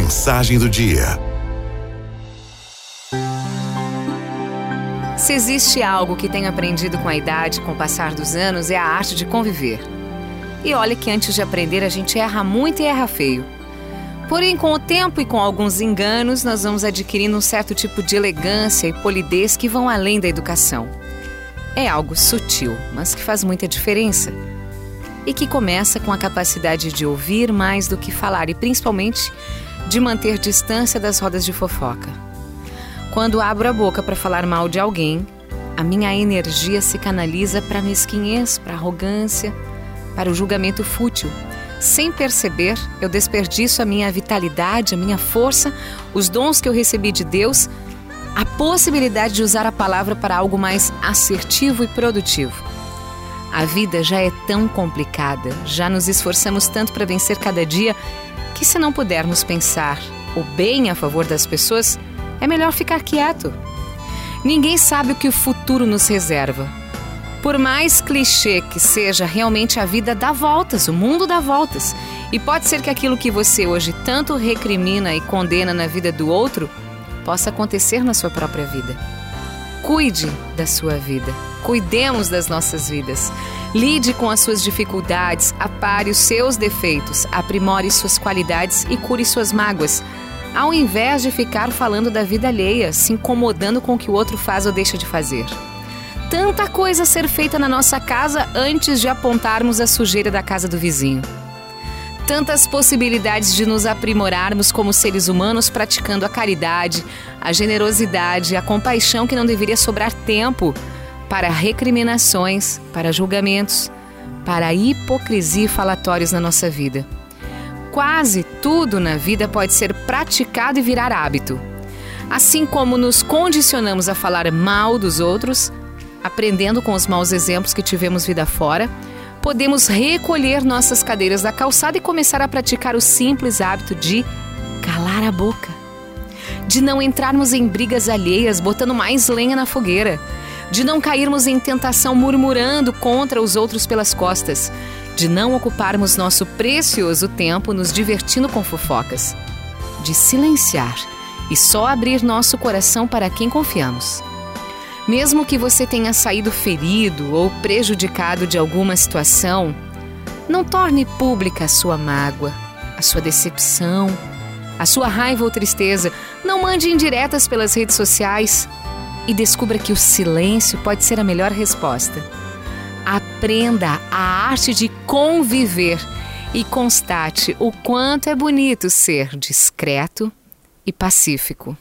Mensagem do dia. Se existe algo que tenho aprendido com a idade, com o passar dos anos, é a arte de conviver. E olha que antes de aprender a gente erra muito e erra feio. Porém, com o tempo e com alguns enganos, nós vamos adquirindo um certo tipo de elegância e polidez que vão além da educação. É algo sutil, mas que faz muita diferença. E que começa com a capacidade de ouvir mais do que falar e principalmente de manter distância das rodas de fofoca. Quando abro a boca para falar mal de alguém, a minha energia se canaliza para a mesquinhez, para a arrogância, para o julgamento fútil. Sem perceber, eu desperdiço a minha vitalidade, a minha força, os dons que eu recebi de Deus, a possibilidade de usar a palavra para algo mais assertivo e produtivo. A vida já é tão complicada, já nos esforçamos tanto para vencer cada dia, que se não pudermos pensar o bem a favor das pessoas, é melhor ficar quieto. Ninguém sabe o que o futuro nos reserva. Por mais clichê que seja, realmente a vida dá voltas, o mundo dá voltas. E pode ser que aquilo que você hoje tanto recrimina e condena na vida do outro possa acontecer na sua própria vida. Cuide da sua vida. Cuidemos das nossas vidas. Lide com as suas dificuldades, apare os seus defeitos, aprimore suas qualidades e cure suas mágoas ao invés de ficar falando da vida alheia, se incomodando com o que o outro faz ou deixa de fazer. Tanta coisa a ser feita na nossa casa antes de apontarmos a sujeira da casa do vizinho. Tantas possibilidades de nos aprimorarmos como seres humanos praticando a caridade, a generosidade, a compaixão que não deveria sobrar tempo para recriminações, para julgamentos, para hipocrisia e falatórios na nossa vida. Quase tudo na vida pode ser praticado e virar hábito. Assim como nos condicionamos a falar mal dos outros, aprendendo com os maus exemplos que tivemos vida fora, podemos recolher nossas cadeiras da calçada e começar a praticar o simples hábito de calar a boca. De não entrarmos em brigas alheias, botando mais lenha na fogueira. De não cairmos em tentação murmurando contra os outros pelas costas de não ocuparmos nosso precioso tempo nos divertindo com fofocas, de silenciar e só abrir nosso coração para quem confiamos. Mesmo que você tenha saído ferido ou prejudicado de alguma situação, não torne pública a sua mágoa, a sua decepção, a sua raiva ou tristeza. Não mande indiretas pelas redes sociais e descubra que o silêncio pode ser a melhor resposta. Aprenda a arte de conviver e constate o quanto é bonito ser discreto e pacífico.